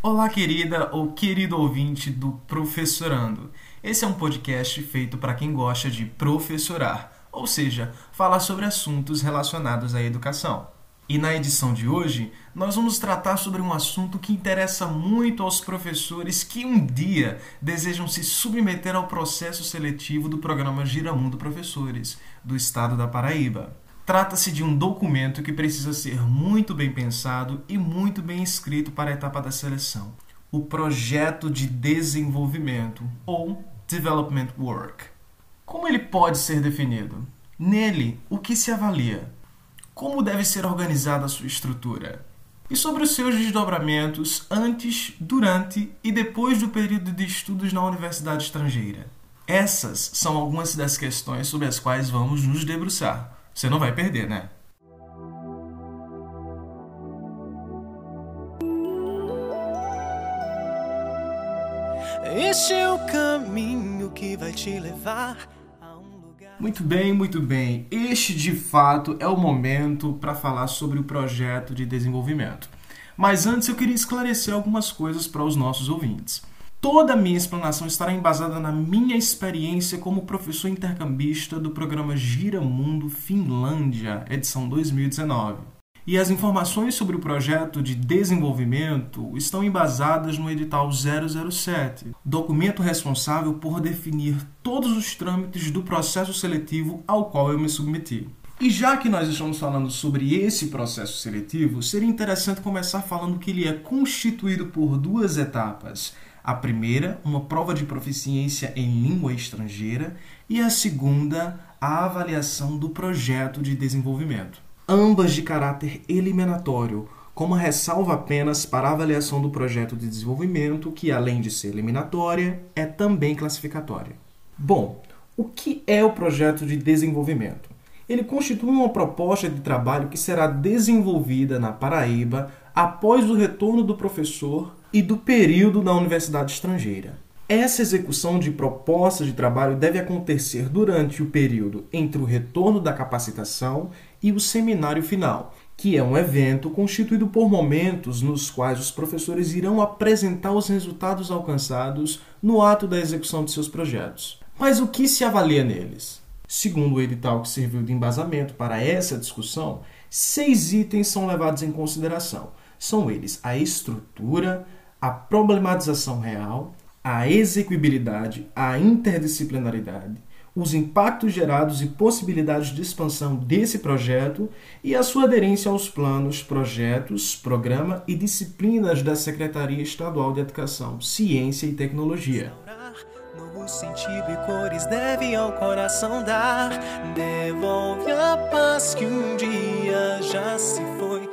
Olá, querida ou querido ouvinte do Professorando. Esse é um podcast feito para quem gosta de professorar, ou seja, falar sobre assuntos relacionados à educação. E na edição de hoje, nós vamos tratar sobre um assunto que interessa muito aos professores que um dia desejam se submeter ao processo seletivo do programa Giramundo Professores, do estado da Paraíba. Trata-se de um documento que precisa ser muito bem pensado e muito bem escrito para a etapa da seleção. O projeto de desenvolvimento, ou Development Work. Como ele pode ser definido? Nele, o que se avalia? como deve ser organizada a sua estrutura e sobre os seus desdobramentos antes, durante e depois do período de estudos na universidade estrangeira. Essas são algumas das questões sobre as quais vamos nos debruçar. Você não vai perder, né? Este é o caminho que vai te levar muito bem, muito bem. Este de fato é o momento para falar sobre o projeto de desenvolvimento. Mas antes eu queria esclarecer algumas coisas para os nossos ouvintes. Toda a minha explanação estará embasada na minha experiência como professor intercambista do programa Gira Mundo Finlândia, edição 2019. E as informações sobre o projeto de desenvolvimento estão embasadas no edital 007, documento responsável por definir todos os trâmites do processo seletivo ao qual eu me submeti. E já que nós estamos falando sobre esse processo seletivo, seria interessante começar falando que ele é constituído por duas etapas. A primeira, uma prova de proficiência em língua estrangeira, e a segunda, a avaliação do projeto de desenvolvimento ambas de caráter eliminatório, com uma ressalva apenas para a avaliação do projeto de desenvolvimento, que além de ser eliminatória, é também classificatória. Bom, o que é o projeto de desenvolvimento? Ele constitui uma proposta de trabalho que será desenvolvida na Paraíba após o retorno do professor e do período na universidade estrangeira. Essa execução de propostas de trabalho deve acontecer durante o período entre o retorno da capacitação e o seminário final, que é um evento constituído por momentos nos quais os professores irão apresentar os resultados alcançados no ato da execução de seus projetos. Mas o que se avalia neles? Segundo o edital que serviu de embasamento para essa discussão, seis itens são levados em consideração. São eles a estrutura, a problematização real, a execuibilidade, a interdisciplinaridade, os impactos gerados e possibilidades de expansão desse projeto e a sua aderência aos planos, projetos, programa e disciplinas da Secretaria Estadual de Educação, Ciência e Tecnologia. Novo sentido e cores deve ao coração dar. Devolve a paz que um dia já se foi.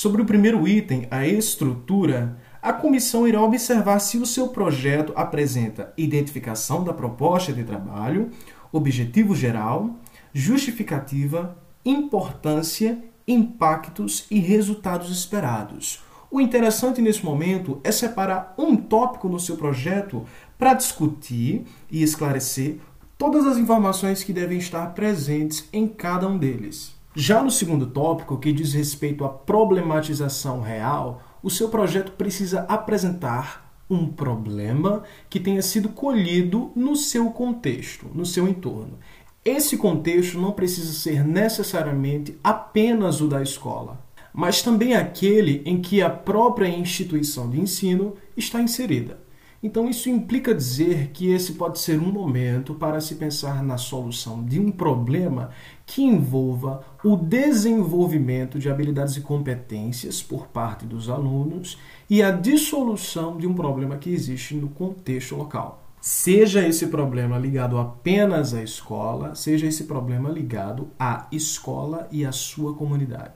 Sobre o primeiro item, a estrutura, a comissão irá observar se o seu projeto apresenta identificação da proposta de trabalho, objetivo geral, justificativa, importância, impactos e resultados esperados. O interessante nesse momento é separar um tópico no seu projeto para discutir e esclarecer todas as informações que devem estar presentes em cada um deles. Já no segundo tópico, que diz respeito à problematização real, o seu projeto precisa apresentar um problema que tenha sido colhido no seu contexto, no seu entorno. Esse contexto não precisa ser necessariamente apenas o da escola, mas também aquele em que a própria instituição de ensino está inserida. Então, isso implica dizer que esse pode ser um momento para se pensar na solução de um problema que envolva o desenvolvimento de habilidades e competências por parte dos alunos e a dissolução de um problema que existe no contexto local. Seja esse problema ligado apenas à escola, seja esse problema ligado à escola e à sua comunidade.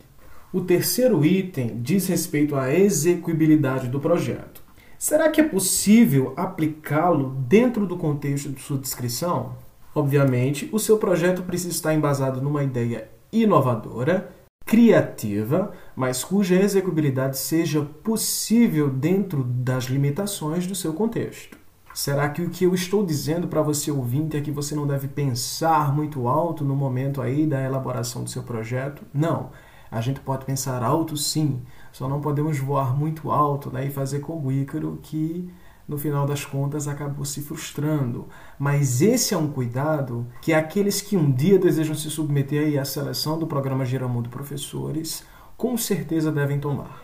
O terceiro item diz respeito à execuibilidade do projeto. Será que é possível aplicá-lo dentro do contexto de sua descrição? Obviamente, o seu projeto precisa estar embasado numa ideia inovadora, criativa, mas cuja execuibilidade seja possível dentro das limitações do seu contexto. Será que o que eu estou dizendo para você ouvinte é que você não deve pensar muito alto no momento aí da elaboração do seu projeto? Não. A gente pode pensar alto sim, só não podemos voar muito alto né, e fazer como Ícaro, que no final das contas acabou se frustrando. Mas esse é um cuidado que aqueles que um dia desejam se submeter à seleção do programa Giramundo Professores com certeza devem tomar.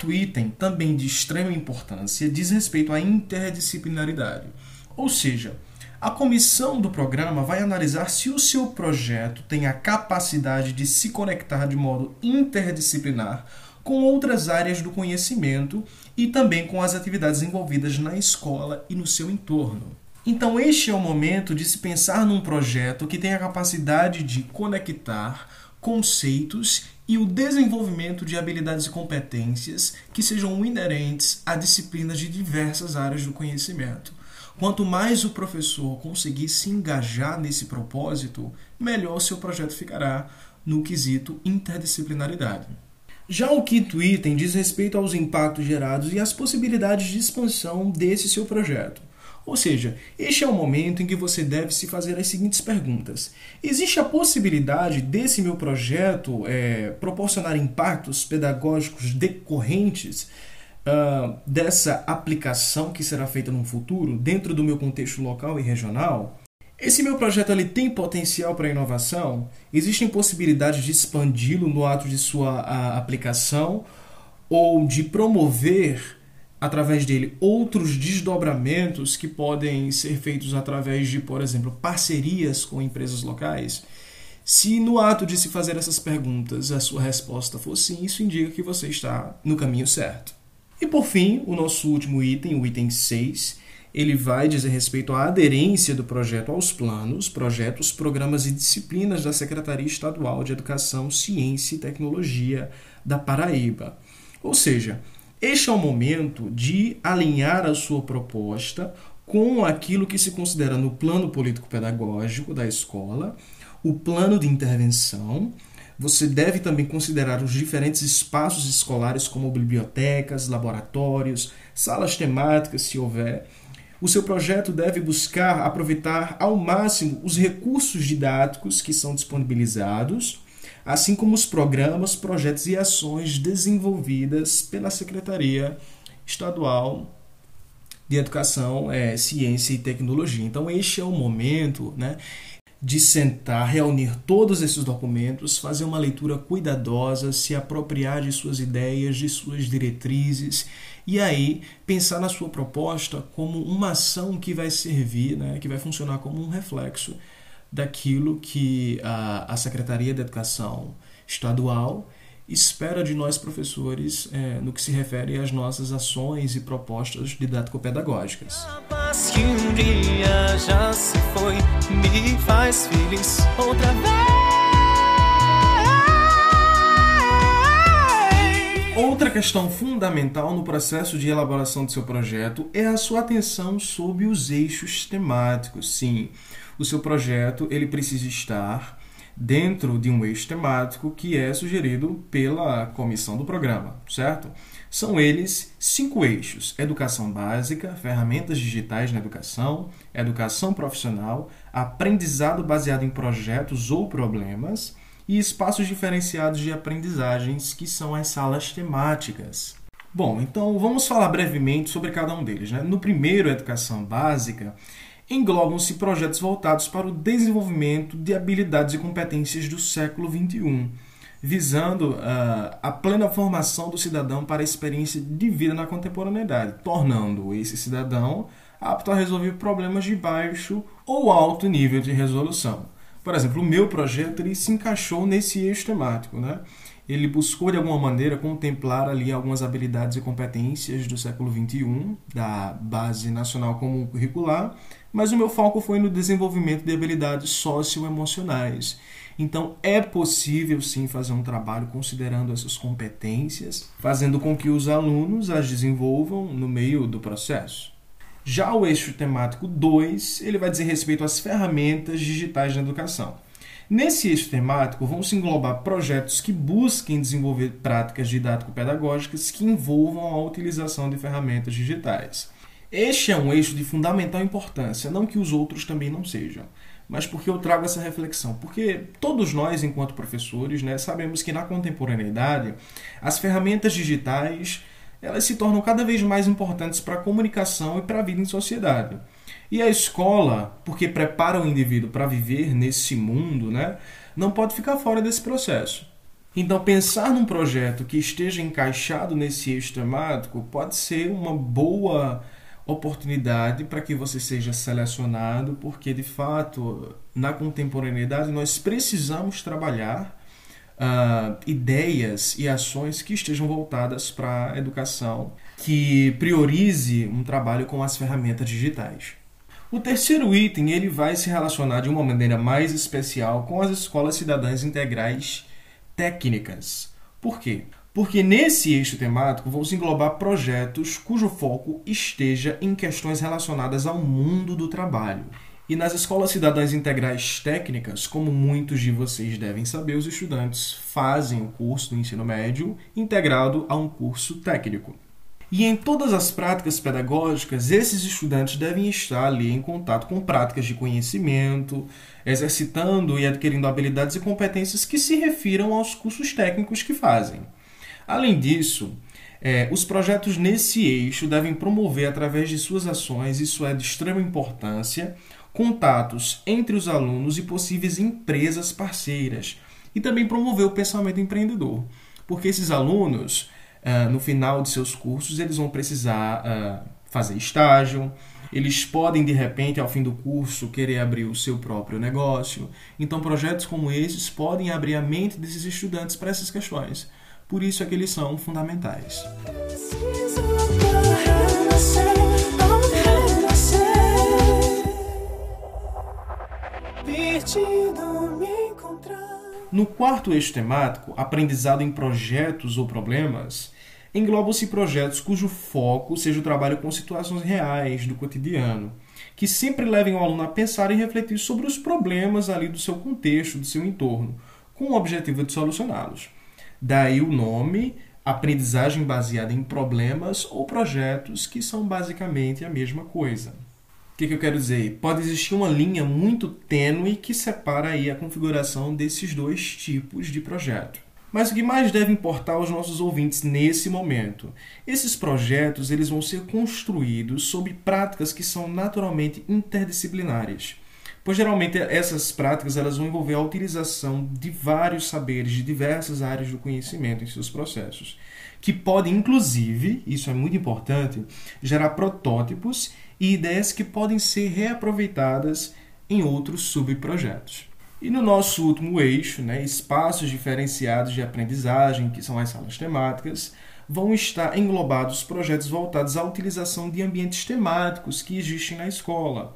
Quarto item, também de extrema importância, diz respeito à interdisciplinaridade. Ou seja, a comissão do programa vai analisar se o seu projeto tem a capacidade de se conectar de modo interdisciplinar com outras áreas do conhecimento e também com as atividades envolvidas na escola e no seu entorno. Então, este é o momento de se pensar num projeto que tenha a capacidade de conectar conceitos e o desenvolvimento de habilidades e competências que sejam inerentes a disciplinas de diversas áreas do conhecimento. Quanto mais o professor conseguir se engajar nesse propósito, melhor seu projeto ficará no quesito interdisciplinaridade. Já o quinto item diz respeito aos impactos gerados e às possibilidades de expansão desse seu projeto. Ou seja, este é o momento em que você deve se fazer as seguintes perguntas: existe a possibilidade desse meu projeto é, proporcionar impactos pedagógicos decorrentes uh, dessa aplicação que será feita no futuro dentro do meu contexto local e regional? Esse meu projeto ele tem potencial para inovação? Existem possibilidades de expandi-lo no ato de sua aplicação ou de promover através dele outros desdobramentos que podem ser feitos através de, por exemplo, parcerias com empresas locais? Se no ato de se fazer essas perguntas a sua resposta for sim, isso indica que você está no caminho certo. E por fim, o nosso último item, o item 6, ele vai dizer respeito à aderência do projeto aos planos, projetos, programas e disciplinas da Secretaria Estadual de Educação, Ciência e Tecnologia da Paraíba. Ou seja, este é o momento de alinhar a sua proposta com aquilo que se considera no plano político-pedagógico da escola, o plano de intervenção. Você deve também considerar os diferentes espaços escolares, como bibliotecas, laboratórios, salas temáticas, se houver. O seu projeto deve buscar aproveitar ao máximo os recursos didáticos que são disponibilizados assim como os programas, projetos e ações desenvolvidas pela Secretaria Estadual de Educação, é, Ciência e Tecnologia. Então, este é o momento né, de sentar, reunir todos esses documentos, fazer uma leitura cuidadosa, se apropriar de suas ideias, de suas diretrizes e aí pensar na sua proposta como uma ação que vai servir, né, que vai funcionar como um reflexo daquilo que a, a Secretaria de Educação Estadual espera de nós professores é, no que se refere às nossas ações e propostas didático-pedagógicas. que um dia já se foi, me faz feliz outra vez. Outra questão fundamental no processo de elaboração do seu projeto é a sua atenção sobre os eixos temáticos. Sim, o seu projeto ele precisa estar dentro de um eixo temático que é sugerido pela comissão do programa, certo? São eles cinco eixos: educação básica, ferramentas digitais na educação, educação profissional, aprendizado baseado em projetos ou problemas e espaços diferenciados de aprendizagens, que são as salas temáticas. Bom, então vamos falar brevemente sobre cada um deles. Né? No primeiro, educação básica, englobam-se projetos voltados para o desenvolvimento de habilidades e competências do século XXI, visando uh, a plena formação do cidadão para a experiência de vida na contemporaneidade, tornando esse cidadão apto a resolver problemas de baixo ou alto nível de resolução. Por exemplo, o meu projeto ele se encaixou nesse eixo temático, né? Ele buscou de alguma maneira contemplar ali algumas habilidades e competências do século XXI, da base nacional comum curricular, mas o meu foco foi no desenvolvimento de habilidades socioemocionais. Então é possível sim fazer um trabalho considerando essas competências, fazendo com que os alunos as desenvolvam no meio do processo. Já o eixo temático 2, ele vai dizer respeito às ferramentas digitais na educação. Nesse eixo temático, se englobar projetos que busquem desenvolver práticas didático-pedagógicas que envolvam a utilização de ferramentas digitais. Este é um eixo de fundamental importância, não que os outros também não sejam, mas porque eu trago essa reflexão. Porque todos nós, enquanto professores, né, sabemos que na contemporaneidade as ferramentas digitais elas se tornam cada vez mais importantes para a comunicação e para a vida em sociedade. E a escola, porque prepara o indivíduo para viver nesse mundo, né, não pode ficar fora desse processo. Então, pensar num projeto que esteja encaixado nesse eixo temático pode ser uma boa oportunidade para que você seja selecionado, porque de fato, na contemporaneidade, nós precisamos trabalhar uh, ideias e ações que estejam voltadas para a educação, que priorize um trabalho com as ferramentas digitais. O terceiro item ele vai se relacionar de uma maneira mais especial com as escolas cidadãs integrais técnicas. Por quê? Porque nesse eixo temático vão se englobar projetos cujo foco esteja em questões relacionadas ao mundo do trabalho. E nas escolas cidadãs integrais técnicas, como muitos de vocês devem saber, os estudantes fazem o curso do ensino médio integrado a um curso técnico. E em todas as práticas pedagógicas, esses estudantes devem estar ali em contato com práticas de conhecimento, exercitando e adquirindo habilidades e competências que se refiram aos cursos técnicos que fazem. Além disso, é, os projetos nesse eixo devem promover, através de suas ações, isso é de extrema importância, contatos entre os alunos e possíveis empresas parceiras, e também promover o pensamento empreendedor, porque esses alunos uh, no final de seus cursos, eles vão precisar uh, fazer estágio, eles podem, de repente, ao fim do curso, querer abrir o seu próprio negócio. Então, projetos como esses podem abrir a mente desses estudantes para essas questões. Por isso é que eles são fundamentais. No quarto eixo temático, aprendizado em projetos ou problemas, englobam-se projetos cujo foco seja o trabalho com situações reais do cotidiano, que sempre levem o aluno a pensar e refletir sobre os problemas ali do seu contexto, do seu entorno, com o objetivo de solucioná-los. Daí o nome, aprendizagem baseada em problemas ou projetos, que são basicamente a mesma coisa que, que eu quero dizer? Pode existir uma linha muito tênue que separa aí a configuração desses dois tipos de projeto. Mas o que mais deve importar aos nossos ouvintes nesse momento? Esses projetos eles vão ser construídos sob práticas que são naturalmente interdisciplinares. Pois geralmente essas práticas elas vão envolver a utilização de vários saberes de diversas áreas do conhecimento em seus processos, que podem inclusive, isso é muito importante, gerar protótipos e ideias que podem ser reaproveitadas em outros subprojetos. E no nosso último eixo, né, espaços diferenciados de aprendizagem, que são as salas temáticas, vão estar englobados projetos voltados à utilização de ambientes temáticos que existem na escola,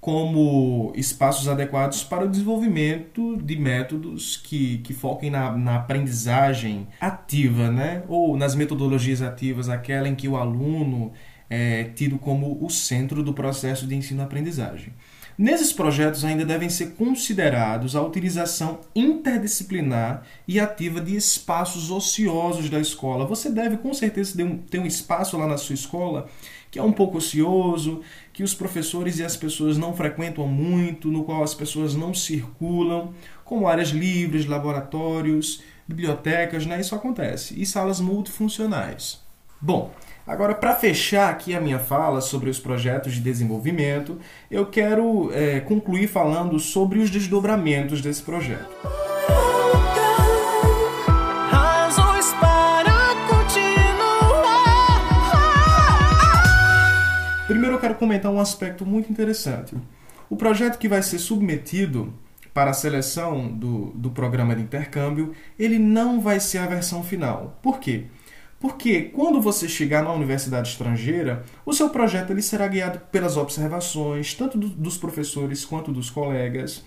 como espaços adequados para o desenvolvimento de métodos que, que foquem na, na aprendizagem ativa, né? ou nas metodologias ativas, aquela em que o aluno é, tido como o centro do processo de ensino-aprendizagem. Nesses projetos ainda devem ser considerados a utilização interdisciplinar e ativa de espaços ociosos da escola. Você deve com certeza ter um espaço lá na sua escola que é um pouco ocioso, que os professores e as pessoas não frequentam muito, no qual as pessoas não circulam, como áreas livres, laboratórios, bibliotecas, né? Isso acontece. E salas multifuncionais. Bom, Agora, para fechar aqui a minha fala sobre os projetos de desenvolvimento, eu quero é, concluir falando sobre os desdobramentos desse projeto. Primeiro, eu quero comentar um aspecto muito interessante. O projeto que vai ser submetido para a seleção do, do programa de intercâmbio, ele não vai ser a versão final. Por quê? Porque quando você chegar na universidade estrangeira, o seu projeto ele será guiado pelas observações, tanto do, dos professores quanto dos colegas.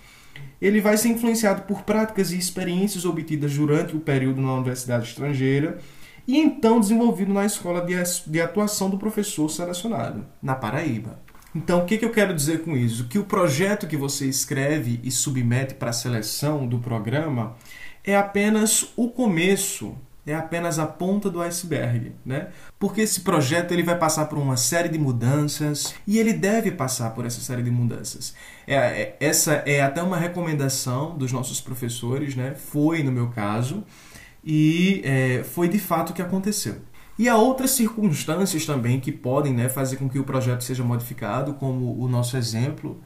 Ele vai ser influenciado por práticas e experiências obtidas durante o período na universidade estrangeira e então desenvolvido na escola de, de atuação do professor selecionado, na Paraíba. Então, o que, que eu quero dizer com isso? Que o projeto que você escreve e submete para a seleção do programa é apenas o começo, é apenas a ponta do iceberg, né? Porque esse projeto ele vai passar por uma série de mudanças e ele deve passar por essa série de mudanças. É, é, essa é até uma recomendação dos nossos professores, né? Foi no meu caso e é, foi de fato o que aconteceu. E há outras circunstâncias também que podem né, fazer com que o projeto seja modificado, como o nosso exemplo.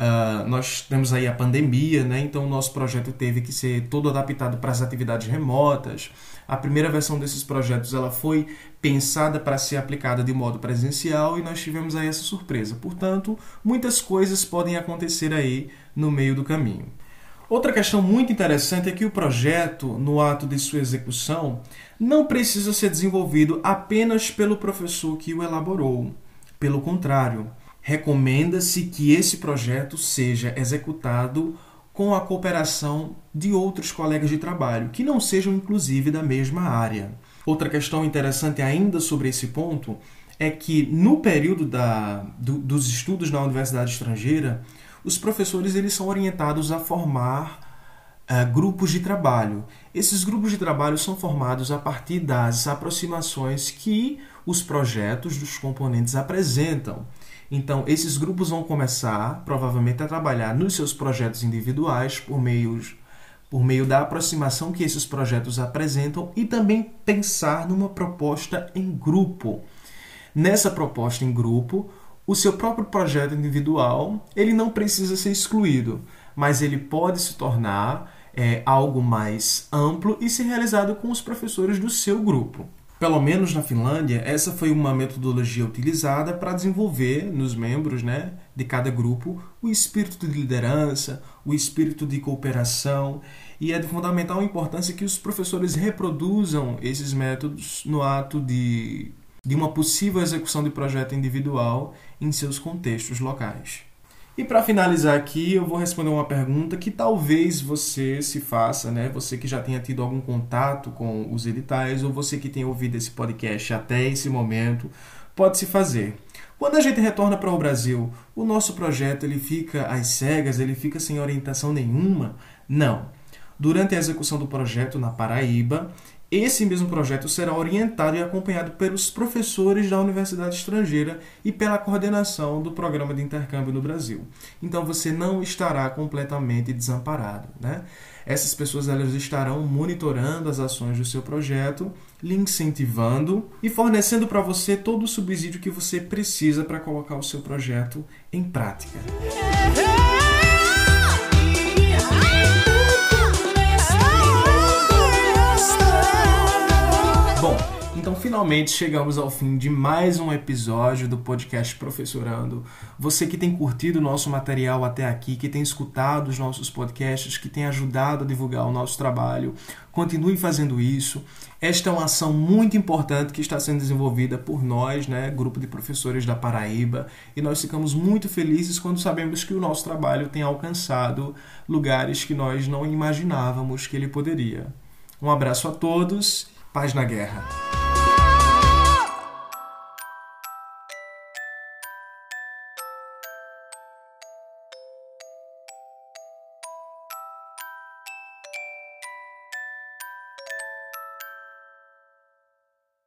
Uh, nós temos aí a pandemia, né? então o nosso projeto teve que ser todo adaptado para as atividades remotas. A primeira versão desses projetos ela foi pensada para ser aplicada de modo presencial e nós tivemos aí essa surpresa. Portanto, muitas coisas podem acontecer aí no meio do caminho. Outra questão muito interessante é que o projeto, no ato de sua execução, não precisa ser desenvolvido apenas pelo professor que o elaborou. Pelo contrário, recomenda-se que esse projeto seja executado com a cooperação de outros colegas de trabalho, que não sejam inclusive da mesma área. Outra questão interessante ainda sobre esse ponto é que no período da, do, dos estudos na universidade estrangeira, os professores eles são orientados a formar uh, grupos de trabalho. Esses grupos de trabalho são formados a partir das aproximações que os projetos dos componentes apresentam. Então, esses grupos vão começar, provavelmente, a trabalhar nos seus projetos individuais por meio, por meio da aproximação que esses projetos apresentam e também pensar numa proposta em grupo. Nessa proposta em grupo, o seu próprio projeto individual ele não precisa ser excluído, mas ele pode se tornar é, algo mais amplo e ser realizado com os professores do seu grupo. Pelo menos na Finlândia, essa foi uma metodologia utilizada para desenvolver nos membros né, de cada grupo o espírito de liderança, o espírito de cooperação, e é de fundamental importância que os professores reproduzam esses métodos no ato de de uma possível execução de projeto individual em seus contextos locais. E para finalizar aqui, eu vou responder uma pergunta que talvez você se faça, né? Você que já tenha tido algum contato com os editais ou você que tenha ouvido esse podcast até esse momento, pode se fazer. Quando a gente retorna para o Brasil, o nosso projeto ele fica às cegas, ele fica sem orientação nenhuma? Não. Durante a execução do projeto na Paraíba, esse mesmo projeto será orientado e acompanhado pelos professores da universidade estrangeira e pela coordenação do programa de intercâmbio no Brasil. Então você não estará completamente desamparado. Né? Essas pessoas elas estarão monitorando as ações do seu projeto, lhe incentivando e fornecendo para você todo o subsídio que você precisa para colocar o seu projeto em prática. Bom, então finalmente chegamos ao fim de mais um episódio do podcast Professorando. Você que tem curtido o nosso material até aqui, que tem escutado os nossos podcasts, que tem ajudado a divulgar o nosso trabalho, continue fazendo isso. Esta é uma ação muito importante que está sendo desenvolvida por nós, né, grupo de professores da Paraíba, e nós ficamos muito felizes quando sabemos que o nosso trabalho tem alcançado lugares que nós não imaginávamos que ele poderia. Um abraço a todos Paz na Guerra.